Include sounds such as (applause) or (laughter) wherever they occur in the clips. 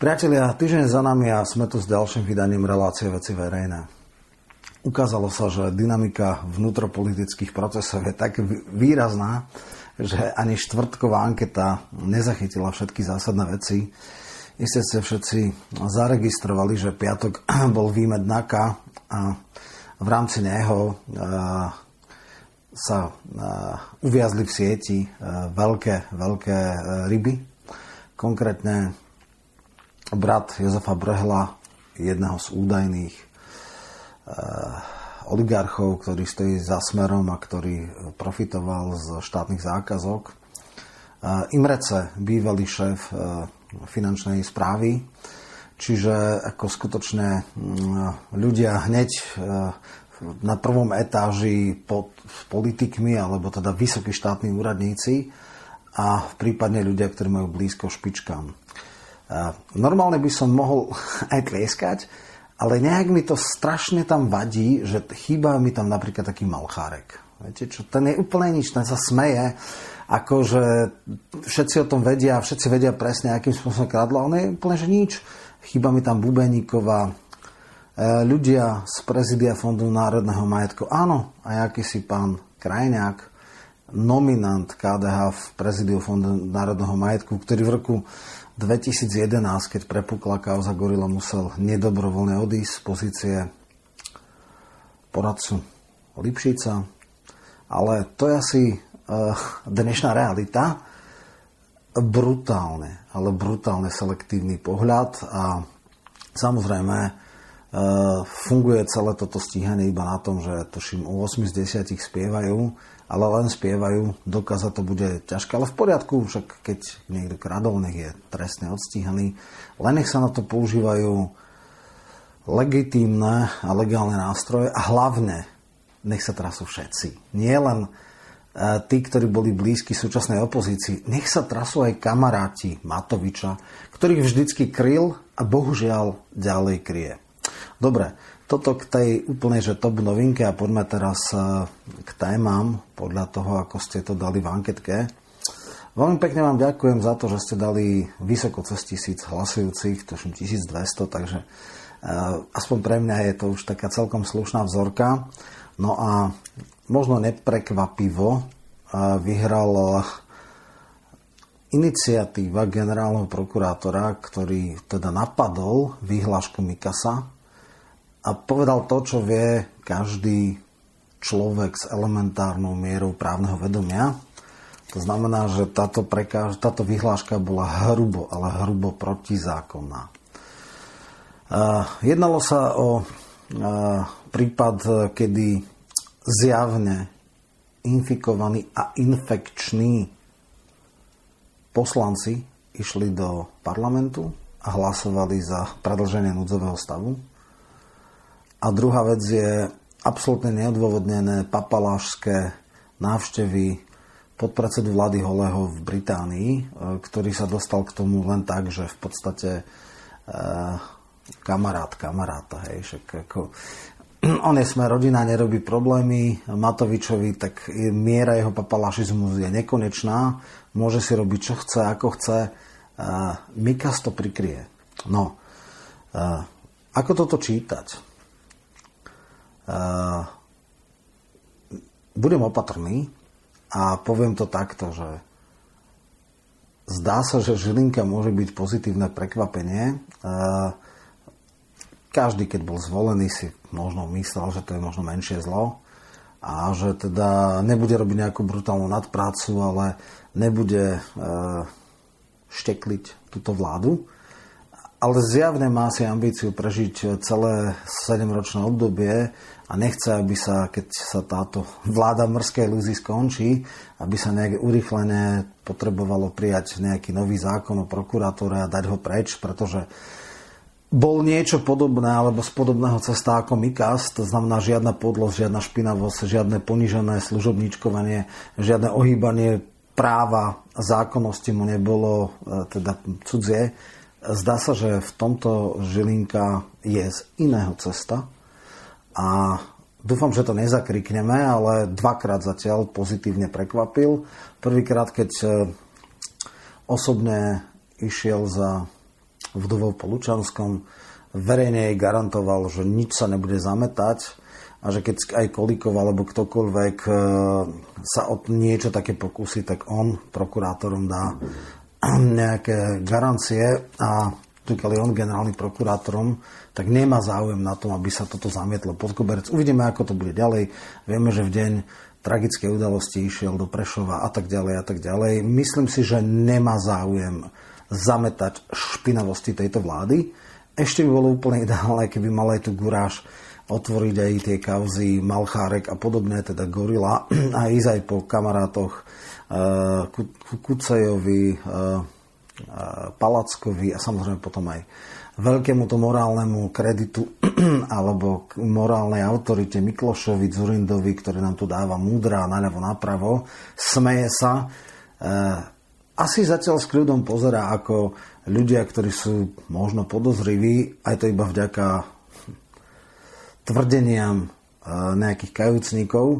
Priatelia, týždeň za nami a sme tu s ďalším vydaním relácie veci verejné. Ukázalo sa, že dynamika vnútropolitických procesov je tak výrazná, že ani štvrtková anketa nezachytila všetky zásadné veci. Isté ste všetci zaregistrovali, že piatok (clears throat) bol výmed a v rámci neho sa uviazli v sieti veľké, veľké ryby. Konkrétne brat Jozefa Brehla, jedného z údajných eh, oligarchov, ktorý stojí za smerom a ktorý profitoval z štátnych zákazok. Eh, Imrece, bývalý šéf eh, finančnej správy, čiže ako skutočne mm, ľudia hneď na prvom etáži pod politikmi alebo teda vysokí štátni úradníci a prípadne ľudia, ktorí majú blízko špičkám. Normálne by som mohol (laughs) aj tlieskať, ale nejak mi to strašne tam vadí, že chýba mi tam napríklad taký malchárek. Viete čo, ten je úplne nič, ten sa smeje, akože všetci o tom vedia, všetci vedia presne, akým spôsobom kradla, on je úplne, že nič. Chýba mi tam Bubeníková, e, ľudia z prezidia Fondu národného majetku. Áno, aj akýsi pán Krajňák, nominant KDH v prezidiu Fondu národného majetku, ktorý v roku 2011, keď prepukla kauza Gorila, musel nedobrovoľne odísť z pozície poradcu Lipšica. Ale to je asi uh, dnešná realita. Brutálne, ale brutálne selektívny pohľad a samozrejme uh, funguje celé toto stíhanie iba na tom, že tuším u 8 z 10 spievajú ale len spievajú. Dokázať to bude ťažké, ale v poriadku, však keď niekto kradol, nech je trestne odstíhaný. Len nech sa na to používajú legitímne a legálne nástroje a hlavne nech sa trasú všetci. Nie len e, tí, ktorí boli blízki súčasnej opozícii, nech sa trasú aj kamaráti Matoviča, ktorých vždycky kryl a bohužiaľ ďalej kryje. Dobre, toto k tej úplnej, že top novinke a poďme teraz e, k témam podľa toho, ako ste to dali v anketke. Veľmi pekne vám ďakujem za to, že ste dali vysoko cez tisíc hlasujúcich, tuším 1200, takže e, aspoň pre mňa je to už taká celkom slušná vzorka. No a možno neprekvapivo e, vyhral iniciatíva generálneho prokurátora, ktorý teda napadol výhlášku Mikasa, a povedal to, čo vie každý človek s elementárnou mierou právneho vedomia. To znamená, že táto, prekáž, táto vyhláška bola hrubo, ale hrubo protizákonná. Uh, jednalo sa o uh, prípad, kedy zjavne infikovaní a infekční poslanci išli do parlamentu a hlasovali za predlženie núdzového stavu a druhá vec je absolútne neodôvodnené papalášské návštevy podpredsedu vlády Holého v Británii, e, ktorý sa dostal k tomu len tak, že v podstate e, kamarát kamaráta, hej, však ako, (clears throat) on je sme rodina, nerobí problémy, Matovičovi, tak miera jeho papalašizmu je nekonečná, môže si robiť, čo chce, ako chce, e, Mikas to prikrie. No, e, ako toto čítať? Budem opatrný a poviem to takto, že zdá sa, že Žilinka môže byť pozitívne prekvapenie. Každý, keď bol zvolený, si možno myslel, že to je možno menšie zlo a že teda nebude robiť nejakú brutálnu nadprácu, ale nebude štekliť túto vládu. Ale zjavne má si ambíciu prežiť celé 7-ročné obdobie a nechce, aby sa, keď sa táto vláda mrskej lúzy skončí, aby sa nejak urychlene potrebovalo prijať nejaký nový zákon o prokurátore a dať ho preč, pretože bol niečo podobné alebo z podobného cesta ako Mikas, to znamená žiadna podlosť, žiadna špinavosť, žiadne ponižené služobníčkovanie, žiadne ohýbanie práva zákonnosti mu nebolo e, teda cudzie. Zdá sa, že v tomto Žilinka je z iného cesta, a dúfam, že to nezakrikneme, ale dvakrát zatiaľ pozitívne prekvapil. Prvýkrát, keď e, osobne išiel za vdovou po Lučanskom. Verejne jej garantoval, že nič sa nebude zametať a že keď aj Kolikov alebo ktokoľvek e, sa o niečo také pokusí, tak on prokurátorom dá (clears throat) nejaké garancie a pokiaľ on generálnym prokurátorom, tak nemá záujem na tom, aby sa toto zamietlo pod koberec. Uvidíme, ako to bude ďalej. Vieme, že v deň tragické udalosti išiel do Prešova a tak ďalej a tak ďalej. Myslím si, že nemá záujem zametať špinavosti tejto vlády. Ešte by bolo úplne (laughs) ideálne, keby mal aj tu guráž otvoriť aj tie kauzy Malchárek a podobné, teda Gorila (clears throat) a ísť aj po kamarátoch uh, Kucejovi, uh, Palackovi a samozrejme potom aj veľkému to morálnemu kreditu (clears throat) alebo k morálnej autorite Miklošovi, Zurindovi, ktorý nám tu dáva múdra naľavo napravo, smeje sa. E, asi zatiaľ s kľudom pozera, ako ľudia, ktorí sú možno podozriví, aj to iba vďaka tvrdeniam e, nejakých kajúcnikov, e,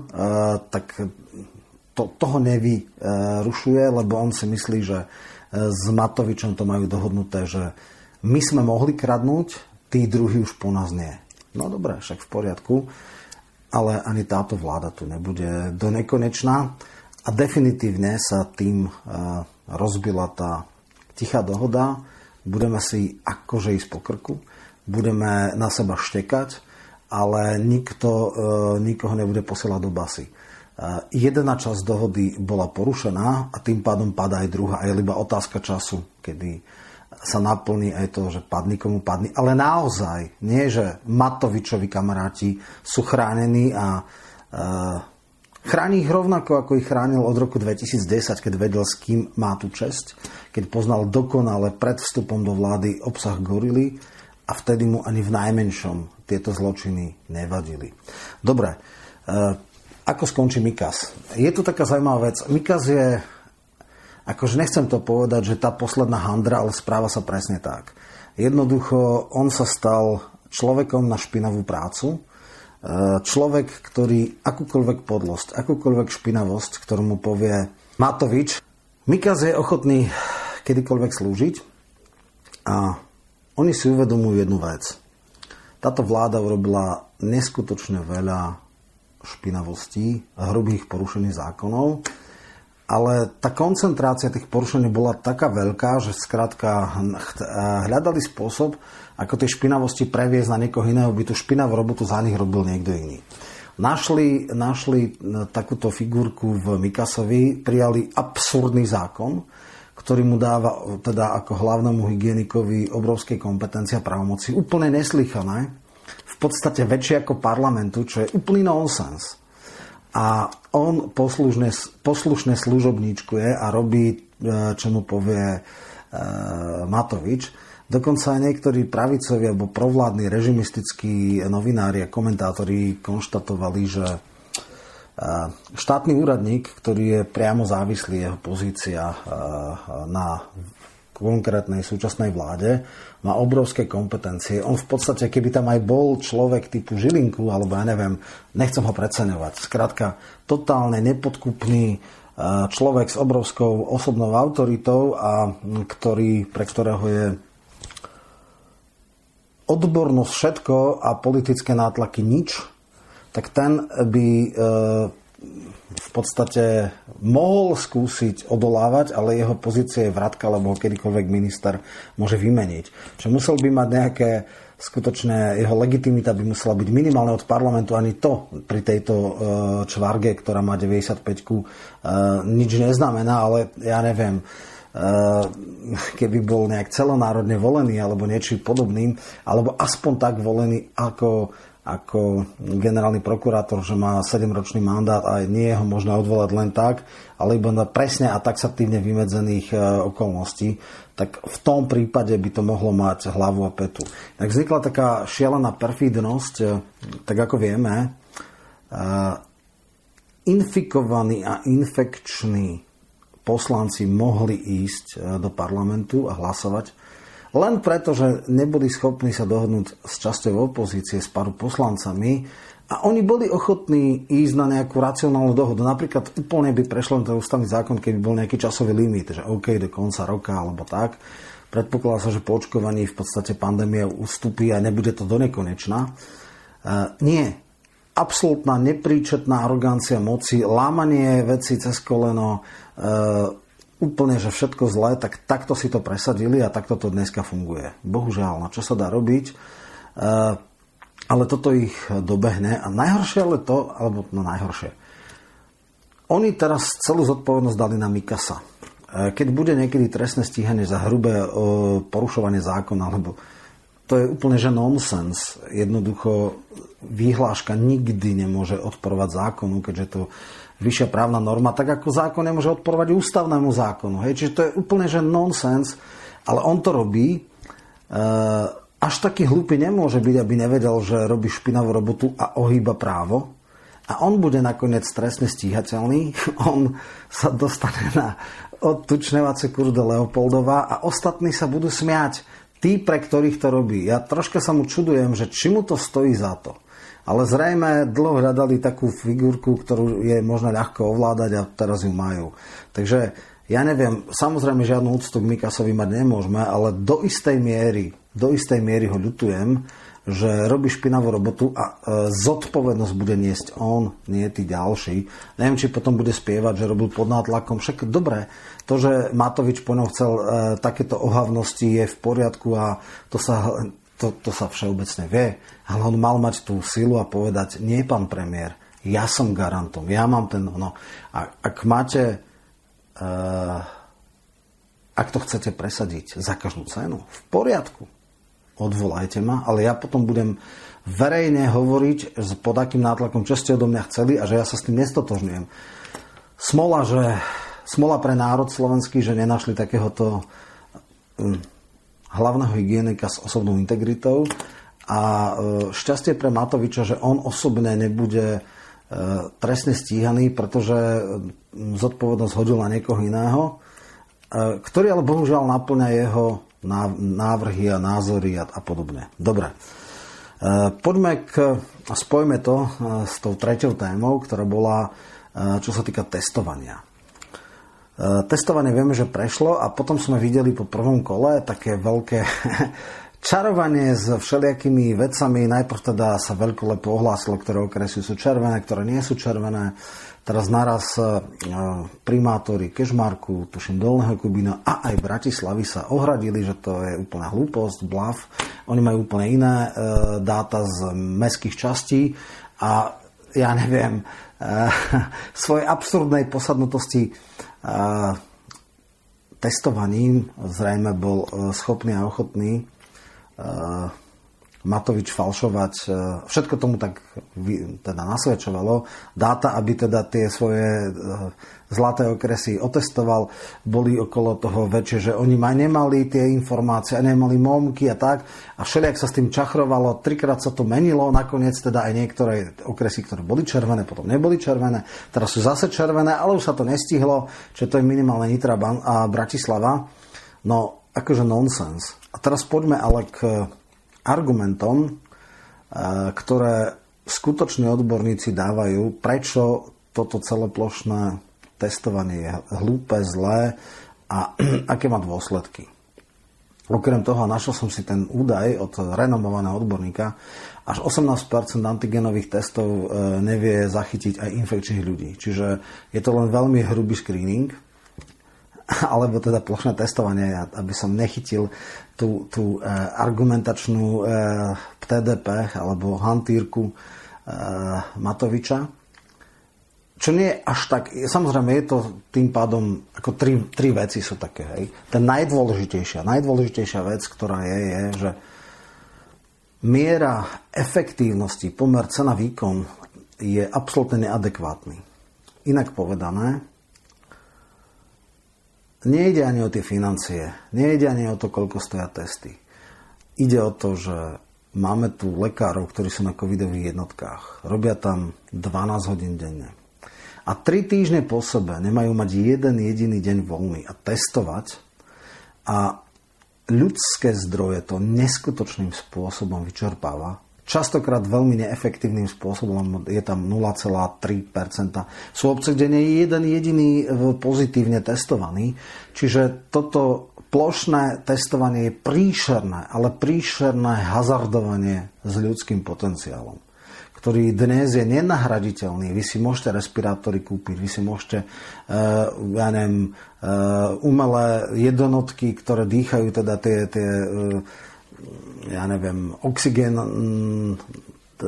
tak to, toho nevyrušuje, lebo on si myslí, že s Matovičom to majú dohodnuté, že my sme mohli kradnúť, tí druhí už po nás nie. No dobre, však v poriadku, ale ani táto vláda tu nebude do nekonečná a definitívne sa tým e, rozbila tá tichá dohoda, budeme si akože ísť po krku, budeme na seba štekať, ale nikto, e, nikoho nebude posielať do basy jedna časť dohody bola porušená a tým pádom padá aj druhá. Je iba otázka času, kedy sa naplní aj to, že padni komu padni. Ale naozaj, nie že Matovičovi kamaráti sú chránení a uh, chráni ich rovnako, ako ich chránil od roku 2010, keď vedel, s kým má tú česť, keď poznal dokonale pred vstupom do vlády obsah gorily a vtedy mu ani v najmenšom tieto zločiny nevadili. Dobre, uh, ako skončí Mikas. Je tu taká zaujímavá vec. Mikas je, akože nechcem to povedať, že tá posledná handra, ale správa sa presne tak. Jednoducho, on sa stal človekom na špinavú prácu, e, človek, ktorý akúkoľvek podlosť, akúkoľvek špinavosť, ktorú mu povie Matovič, Mikas je ochotný kedykoľvek slúžiť a oni si uvedomujú jednu vec. Táto vláda urobila neskutočne veľa špinavostí hrubých porušení zákonov, ale tá koncentrácia tých porušení bola taká veľká, že skrátka hľadali spôsob, ako tie špinavosti previesť na niekoho iného, by tú špinavú robotu za nich robil niekto iný. Našli, našli e, takúto figurku v Mikasovi, prijali absurdný zákon, ktorý mu dáva teda ako hlavnému hygien,ikovi obrovské kompetencie a právomoci, úplne neslychané, podstate väčšie ako parlamentu, čo je úplný nonsens. A on poslušne, poslušne služobníčkuje a robí, e, čo mu povie e, Matovič. Dokonca aj niektorí pravicovi alebo provládni režimistickí novinári a komentátori konštatovali, že štátny úradník, ktorý je priamo závislý, jeho pozícia na konkrétnej súčasnej vláde, má obrovské kompetencie. On v podstate, keby tam aj bol človek typu Žilinku, alebo ja neviem, nechcem ho preceňovať. Skrátka, totálne nepodkupný človek s obrovskou osobnou autoritou a ktorý, pre ktorého je odbornosť všetko a politické nátlaky nič, tak ten by e, v podstate mohol skúsiť odolávať, ale jeho pozícia je vratka, lebo ho kedykoľvek minister môže vymeniť. Čiže musel by mať nejaké skutočné, jeho legitimita by musela byť minimálne od parlamentu, ani to pri tejto uh, čvarge, ktorá má 95 uh, nič neznamená, ale ja neviem, keby bol nejak celonárodne volený alebo niečím podobným, alebo aspoň tak volený ako ako generálny prokurátor, že má 7-ročný mandát a nie je ho možné odvolať len tak, ale iba na presne a taxatívne vymedzených e, okolností, tak v tom prípade by to mohlo mať hlavu a petu. Tak vznikla taká šialená perfídnosť, e, tak ako vieme, e, infikovaní a infekční poslanci mohli ísť do parlamentu a hlasovať len preto, že neboli schopní sa dohodnúť s časťou opozície, s pár poslancami a oni boli ochotní ísť na nejakú racionálnu dohodu. Napríklad úplne by prešlo ten ústavný zákon, keby bol nejaký časový limit, že OK, do konca roka alebo tak. predpokladá sa, že po očkovaní v podstate pandémia ustúpi a nebude to do nekonečna. E, nie. Absolutná nepríčetná arogancia moci, lámanie veci cez koleno, úplne, že všetko zlé, tak takto si to presadili a takto to dneska funguje. Bohužiaľ, na čo sa dá robiť? ale toto ich dobehne. A najhoršie ale to, alebo no najhoršie, oni teraz celú zodpovednosť dali na Mikasa. E, keď bude niekedy trestné stíhanie za hrubé e, porušovanie zákona, lebo to je úplne že nonsens. Jednoducho výhláška nikdy nemôže odporovať zákonu, keďže to vyššia právna norma, tak ako zákon nemôže odporovať ústavnému zákonu. Hej? Čiže to je úplne že nonsens, ale on to robí. E, až taký hlúpy nemôže byť, aby nevedel, že robí špinavú robotu a ohýba právo a on bude nakoniec stresne stíhateľný. (laughs) On sa dostane na odtučnevacie kurze Leopoldova a ostatní sa budú smiať. Tí, pre ktorých to robí. Ja troška sa mu čudujem, že či mu to stojí za to. Ale zrejme dlho hľadali takú figurku, ktorú je možno ľahko ovládať a teraz ju majú. Takže ja neviem, samozrejme žiadnu úctu k Mikasovi mať nemôžeme, ale do istej miery, do istej miery ho ľutujem, že robí špinavú robotu a e, zodpovednosť bude niesť on, nie tí ďalší. Neviem, či potom bude spievať, že robil pod nátlakom. Však dobre, to, že Matovič po ňom chcel e, takéto ohavnosti je v poriadku a to sa, to, to sa všeobecne vie. Ale on mal mať tú silu a povedať, nie pán premiér, ja som garantom, ja mám ten... No, a, ak máte... E, ak to chcete presadiť za každú cenu, v poriadku odvolajte ma, ale ja potom budem verejne hovoriť pod akým nátlakom, čo ste odo mňa chceli a že ja sa s tým nestotožňujem. Smola, že, smola pre národ slovenský, že nenašli takéhoto hm, hlavného hygienika s osobnou integritou a e, šťastie pre Matoviča, že on osobne nebude e, trestne stíhaný, pretože hm, zodpovednosť hodil na niekoho iného, e, ktorý ale bohužiaľ naplňa jeho návrhy a názory a, podobne. Dobre. E, poďme k, spojme to e, s tou treťou témou, ktorá bola, e, čo sa týka testovania. Testovanie vieme, že prešlo a potom sme videli po prvom kole také veľké (laughs) čarovanie s všelijakými vecami. Najprv teda sa veľkolepo ohlásilo, ktoré okresy sú červené, ktoré nie sú červené. Teraz naraz e, primátori Kešmarku, tuším Dolného Kubina a aj Bratislavy sa ohradili, že to je úplná hlúposť, blav. Oni majú úplne iné e, dáta z mestských častí a ja neviem, (laughs) svojej absurdnej posadnutosti testovaním zrejme bol schopný a ochotný Matovič falšovať. E, všetko tomu tak teda nasvedčovalo. Dáta, aby teda tie svoje e, zlaté okresy otestoval, boli okolo toho väčšie, že oni ma nemali tie informácie, nemali momky a tak. A všelijak sa s tým čachrovalo, trikrát sa to menilo, nakoniec teda aj niektoré okresy, ktoré boli červené, potom neboli červené, teraz sú zase červené, ale už sa to nestihlo, že to je minimálne Nitra a Bratislava. No, akože nonsens. A teraz poďme ale k argumentom, e, ktoré skutoční odborníci dávajú, prečo toto celoplošné testovanie je hlúpe, zlé a (clears throat) aké má dôsledky. Okrem toho našiel som si ten údaj od renomovaného odborníka, až 18% antigenových testov e, nevie zachytiť aj infekčných ľudí. Čiže je to len veľmi hrubý screening, (laughs) alebo teda plošné testovanie, aby som nechytil tú, tú e, argumentačnú e, TDP alebo hantírku e, Matoviča. Čo nie je až tak, samozrejme je to tým pádom, ako tri, tri veci sú také. Hej. Tá najdôležitejšia, najdôležitejšia vec, ktorá je, je, že miera efektívnosti, pomer cena výkon je absolútne neadekvátny. Inak povedané, Nejde ani o tie financie, nejde ani o to, koľko stoja testy. Ide o to, že máme tu lekárov, ktorí sú na covidových jednotkách. Robia tam 12 hodín denne. A 3 týždne po sebe nemajú mať jeden jediný deň voľný a testovať. A ľudské zdroje to neskutočným spôsobom vyčerpáva častokrát veľmi neefektívnym spôsobom, je tam 0,3%. Sú obce, kde nie je jeden jediný e, pozitívne testovaný, čiže toto plošné testovanie je príšerné, ale príšerné hazardovanie s ľudským potenciálom ktorý dnes je nenahraditeľný. Vy si môžete respirátory kúpiť, vy si môžete, uh, ja neviem, uh, umelé jednotky, ktoré dýchajú teda tie, tie uh, ja neviem, oxygén mm,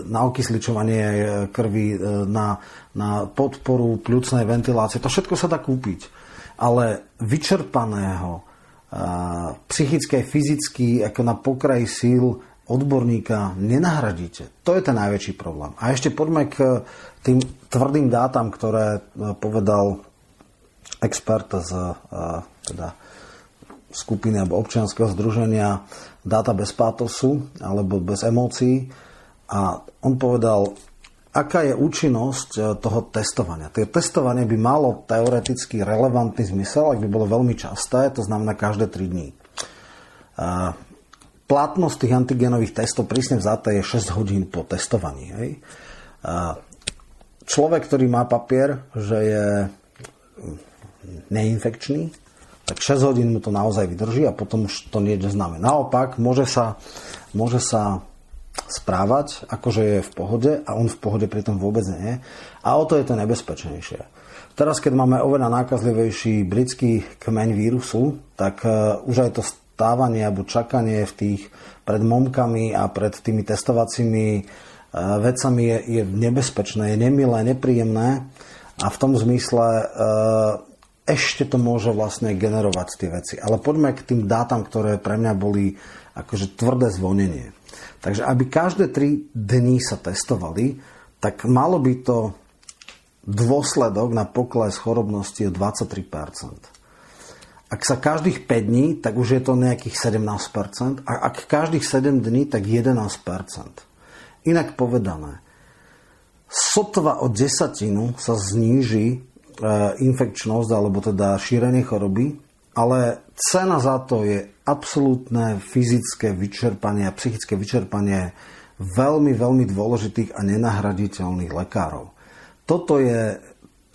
na okysličovanie krvi, na, na podporu pľucnej ventilácie. To všetko sa dá kúpiť. Ale vyčerpaného, psychicky, fyzicky, ako na pokraji síl, odborníka nenahradíte. To je ten najväčší problém. A ešte poďme k tým tvrdým dátam, ktoré e, povedal expert z e, teda, skupiny alebo občianského združenia Dáta bez pátosu alebo bez emócií. A on povedal, aká je účinnosť toho testovania. To testovanie by malo teoreticky relevantný zmysel, ak by bolo veľmi časté, to znamená každé 3 dní platnosť tých antigenových testov prísne vzaté je 6 hodín po testovaní. Hej. Človek, ktorý má papier, že je neinfekčný, tak 6 hodín mu to naozaj vydrží a potom už to niečo znamená. Naopak, môže sa, môže sa správať, akože je v pohode a on v pohode pritom vôbec nie. A o to je to nebezpečnejšie. Teraz, keď máme oveľa nákazlivejší britský kmeň vírusu, tak uh, už aj to stávanie alebo čakanie v tých pred momkami a pred tými testovacími e, vecami je, je nebezpečné, je nemilé, nepríjemné a v tom zmysle e, ešte to môže vlastne generovať tie veci. Ale poďme k tým dátam, ktoré pre mňa boli akože tvrdé zvonenie. Takže aby každé 3 dní sa testovali, tak malo by to dôsledok na pokles chorobnosti je 23%. Ak sa každých 5 dní, tak už je to nejakých 17%. A ak každých 7 dní, tak 11%. Inak povedané, sotva o desatinu sa zníži e, infekčnosť alebo teda šírenie choroby, ale cena za to je absolútne fyzické vyčerpanie a psychické vyčerpanie veľmi, veľmi dôležitých a nenahraditeľných lekárov. Toto je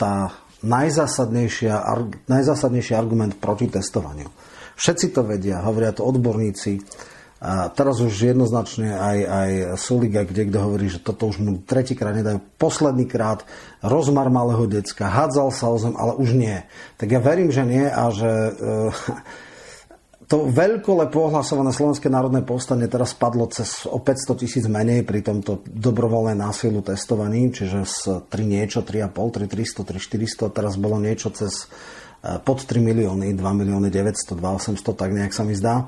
tá najzásadnejší argument proti testovaniu. Všetci to vedia, hovoria to odborníci. A teraz už jednoznačne aj, aj Suliga, kde kto hovorí, že toto už mu tretíkrát nedajú. Posledný krát rozmar malého decka, hádzal sa o zem, ale už nie. Tak ja verím, že nie a že e, to veľkolepo ohlasované Slovenské národné povstanie teraz spadlo cez o 500 tisíc menej pri tomto dobrovoľné násilu testovaní, čiže z 3 niečo, 3,5, 3 300, 3 400, teraz bolo niečo cez e, pod 3 milióny, 2 milióny 900, 2 800, tak nejak sa mi zdá.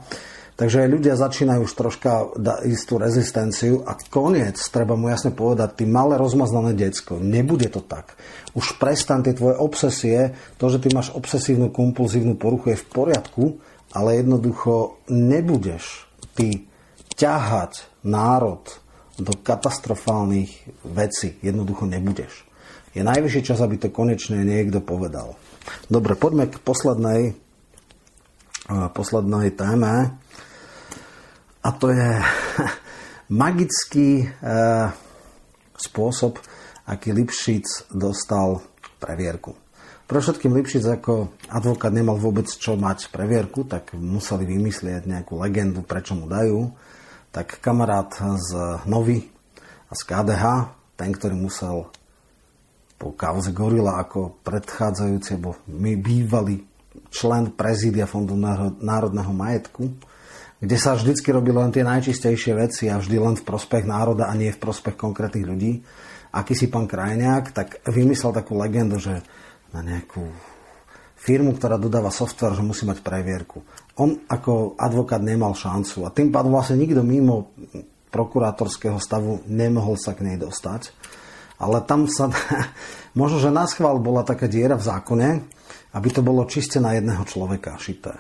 Takže ľudia začínajú už troška istú rezistenciu a koniec, treba mu jasne povedať, ty malé rozmaznané decko, nebude to tak. Už prestan tie tvoje obsesie, to, že ty máš obsesívnu kompulzívnu poruchu je v poriadku, ale jednoducho nebudeš ty ťahať národ do katastrofálnych vecí. Jednoducho nebudeš. Je najvyšší čas, aby to konečne niekto povedal. Dobre, poďme k poslednej, poslednej téme. A to je (laughs) magický spôsob, aký Lipšic dostal previerku. Pre všetkým Lipšic ako advokát nemal vôbec čo mať previerku, tak museli vymyslieť nejakú legendu, prečo mu dajú. Tak kamarát z Novy a z KDH, ten, ktorý musel po kauze Gorila ako predchádzajúci, alebo my bývalý člen prezídia Fondu národného majetku, kde sa vždycky robili len tie najčistejšie veci a vždy len v prospech národa a nie v prospech konkrétnych ľudí. Aký si pán Krajňák, tak vymyslel takú legendu, že na nejakú firmu, ktorá dodáva software, že musí mať previerku. On ako advokát nemal šancu a tým pádom vlastne nikto mimo prokurátorského stavu nemohol sa k nej dostať. Ale tam sa, (laughs) možno, že na schvál bola taká diera v zákone, aby to bolo čiste na jedného človeka šité.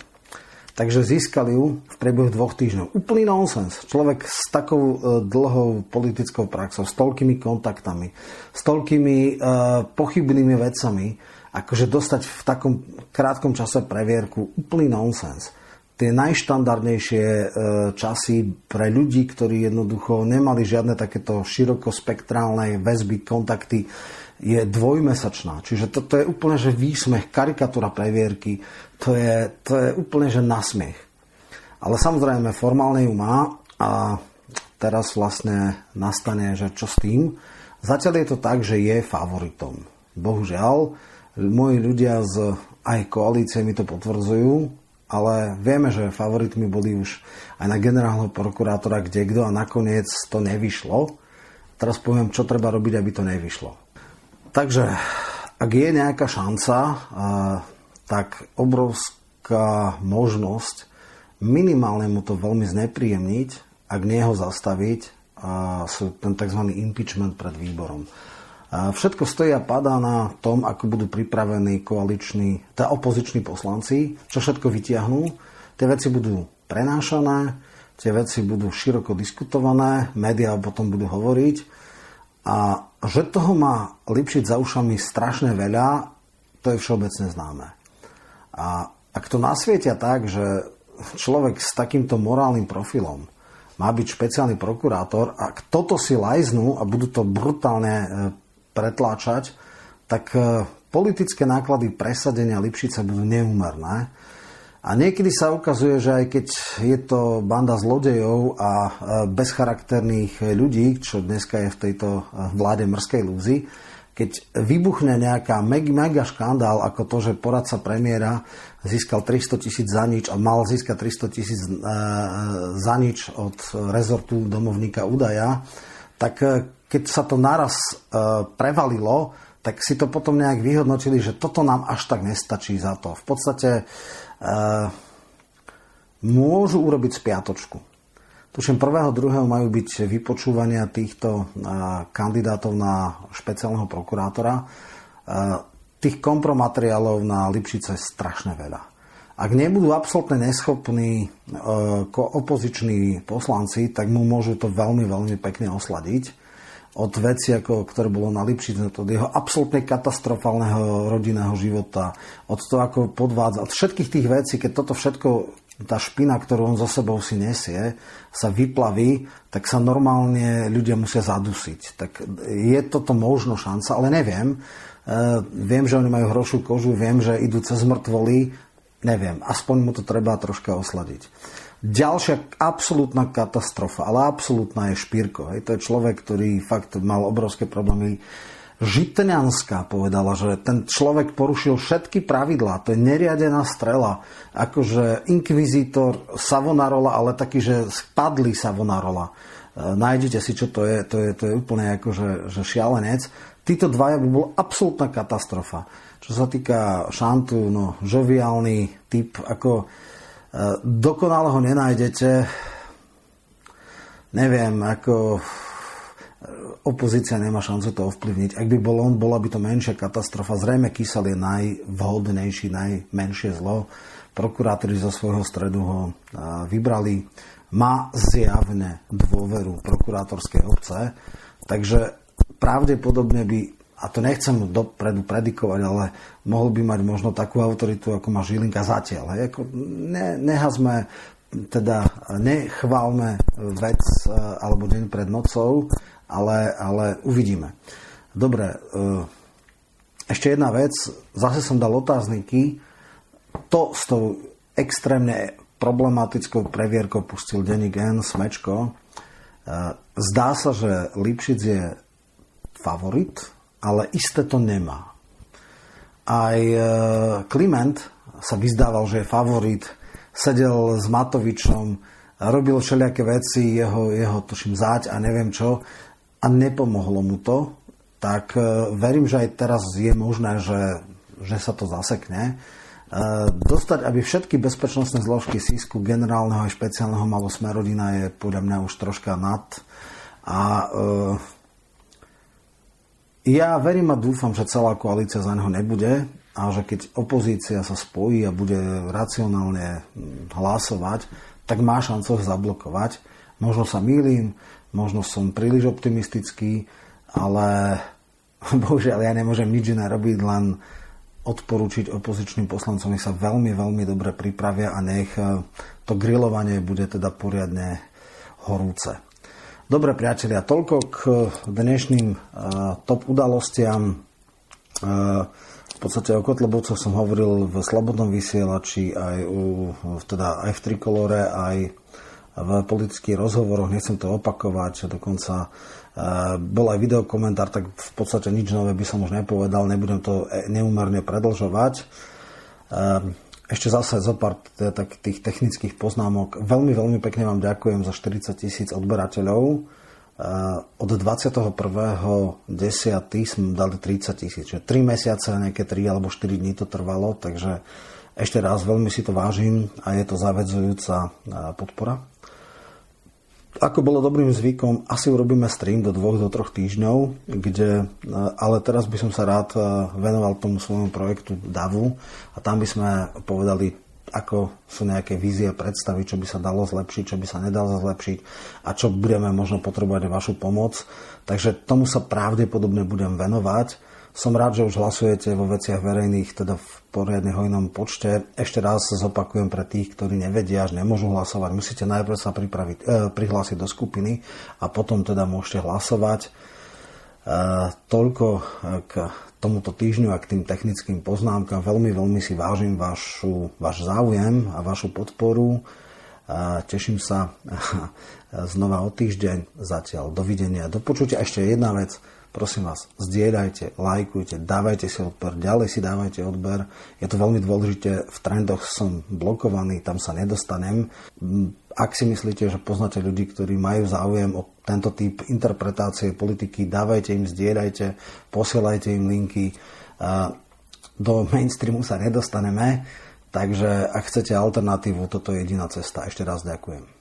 Takže získali ju v priebehu dvoch týždňov. Úplný nonsens. Človek s takou e, dlhou politickou praxou, s toľkými kontaktami, s toľkými uh, pochybnými vecami, akože dostať v takom krátkom čase previerku úplný nonsens. Tie najštandardnejšie e, časy pre ľudí, ktorí jednoducho nemali žiadne takéto širokospektrálne väzby, kontakty, je dvojmesačná. Čiže toto je úplne, že výsmech, karikatúra previerky, to je, to je úplne, že nasmiech. Ale samozrejme, formálne ju má a teraz vlastne nastane, že čo s tým. Zatiaľ je to tak, že je favoritom. Bohužiaľ, moji ľudia z aj koalície mi to potvrdzujú, ale vieme, že favoritmi boli už aj na generálneho prokurátora kde kto a nakoniec to nevyšlo. Teraz poviem, čo treba robiť, aby to nevyšlo. Takže ak je nejaká šanca, tak obrovská možnosť minimálne mu to veľmi znepríjemniť, ak nie ho zastaviť, sú ten tzv. impeachment pred výborom. Všetko stojí a padá na tom, ako budú pripravení koaliční, teda opoziční poslanci, čo všetko vytiahnú. Tie veci budú prenášané, tie veci budú široko diskutované, médiá potom budú hovoriť a že toho má Lipšic za ušami strašne veľa, to je všeobecne známe. A ak to nasvietia tak, že človek s takýmto morálnym profilom má byť špeciálny prokurátor a toto si lajznú a budú to brutálne e, pretláčať, tak e, politické náklady presadenia Lipšica budú neúmerné. A niekedy sa ukazuje, že aj keď je to banda zlodejov a bezcharakterných ľudí, čo dneska je v tejto vláde mrskej lúzy, keď vybuchne nejaká mega škandál ako to, že poradca premiéra získal 300 tisíc za nič a mal získať 300 tisíc e, za nič od rezortu domovníka údaja, tak e, keď sa to naraz e, prevalilo, tak si to potom nejak vyhodnotili, že toto nám až tak nestačí za to. V podstate môžu urobiť spiatočku. Tuším, prvého, druhého majú byť vypočúvania týchto kandidátov na špeciálneho prokurátora. Tých kompromateriálov na Lipšice je strašne veľa. Ak nebudú absolútne neschopní opoziční poslanci, tak mu môžu to veľmi, veľmi pekne osladiť od veci, ako, ktoré bolo na Lipšic, od jeho absolútne katastrofálneho rodinného života, od toho, ako podvádza, od všetkých tých vecí, keď toto všetko, tá špina, ktorú on so sebou si nesie, sa vyplaví, tak sa normálne ľudia musia zadusiť. Tak je toto možno šanca, ale neviem. E, viem, že oni majú hrošiu kožu, viem, že idú cez mŕtvoly, neviem. Aspoň mu to treba troška osladiť. Ďalšia absolútna katastrofa, ale absolútna je Špírko. Hej. To je človek, ktorý fakt mal obrovské problémy. Žitňanská povedala, že ten človek porušil všetky pravidlá, to je neriadená strela, akože inkvizítor Savonarola, ale taký, že spadlý Savonarola. E, nájdete si, čo to je, to je, to je úplne akože že šialenec. Títo dvaja by bol absolútna katastrofa. Čo sa týka Šantu, no, žoviálny typ, ako Dokonale ho nenájdete. Neviem, ako opozícia nemá šancu to ovplyvniť. Ak by bol on, bola by to menšia katastrofa. Zrejme Kysel je najvhodnejší, najmenšie zlo. Prokurátori zo svojho stredu ho vybrali. Má zjavne dôveru prokurátorskej obce, takže pravdepodobne by a to nechcem dopredu predikovať, ale mohol by mať možno takú autoritu, ako má Žilinka zatiaľ. Hej. Ako ne, nehazme, teda nechválme vec e, alebo deň pred nocou, ale, ale uvidíme. Dobre, e, ešte jedna vec, zase som dal otázniky, to s tou extrémne problematickou previerkou pustil denník N, Smečko. E, zdá sa, že Lipšic je favorit ale isté to nemá. Aj e, Kliment sa vyzdával, že je favorit, sedel s Matovičom, robil všelijaké veci, jeho, jeho tuším záť a neviem čo a nepomohlo mu to, tak e, verím, že aj teraz je možné, že, že sa to zasekne. E, dostať, aby všetky bezpečnostné zložky sísku generálneho a špeciálneho malo Smerodina je podľa mňa už troška nad a ja verím a dúfam, že celá koalícia za neho nebude a že keď opozícia sa spojí a bude racionálne hm, hlasovať, tak má šancu ho zablokovať. Možno sa mýlim, možno som príliš optimistický, ale (laughs) bohužiaľ ja nemôžem nič iné robiť, len odporúčiť opozičným poslancom, nech sa veľmi, veľmi dobre pripravia a nech eh, to grilovanie bude teda poriadne horúce. Dobre priatelia, toľko k dnešným top udalostiam. v podstate o Kotlebovcoch som hovoril v Slobodnom vysielači, aj, u, teda aj v Trikolore, aj v politických rozhovoroch, nechcem to opakovať, dokonca bol aj videokomentár, tak v podstate nič nové by som už nepovedal, nebudem to neumerne predlžovať. Ešte zase zo pár tak tých technických poznámok. Veľmi, veľmi pekne vám ďakujem za 40 tisíc odberateľov. Od 21.10. sme dali 30 tisíc, čiže 3 mesiace, nejaké 3 alebo 4 dní to trvalo, takže ešte raz veľmi si to vážim a je to zavedzujúca podpora. Ako bolo dobrým zvykom, asi urobíme stream do dvoch, do troch týždňov, kde, e, ale teraz by som sa rád e, venoval tomu svojmu projektu DAVu a tam by sme povedali, ako sú nejaké vízie, predstavy, čo by sa dalo zlepšiť, čo by sa nedalo zlepšiť a čo budeme možno potrebovať vašu pomoc. Takže tomu sa pravdepodobne budem venovať. Som rád, že už hlasujete vo veciach verejných, teda v poriadne hojnom počte. Ešte raz zopakujem pre tých, ktorí nevedia, že nemôžu hlasovať. Musíte najprv sa pripraviť, e, prihlásiť do skupiny a potom teda môžete hlasovať. E, toľko k tomuto týždňu a k tým technickým poznámkam. Veľmi, veľmi si vážim vašu, váš záujem a vašu podporu. E, teším sa (laughs) znova o týždeň. Zatiaľ dovidenia. Do počutia. Ešte jedna vec Prosím vás, zdieľajte, lajkujte, dávajte si odber, ďalej si dávajte odber. Je to veľmi dôležité, v trendoch som blokovaný, tam sa nedostanem. Ak si myslíte, že poznáte ľudí, ktorí majú záujem o tento typ interpretácie politiky, dávajte im, zdieľajte, posielajte im linky. Do mainstreamu sa nedostaneme, takže ak chcete alternatívu, toto je jediná cesta. Ešte raz ďakujem.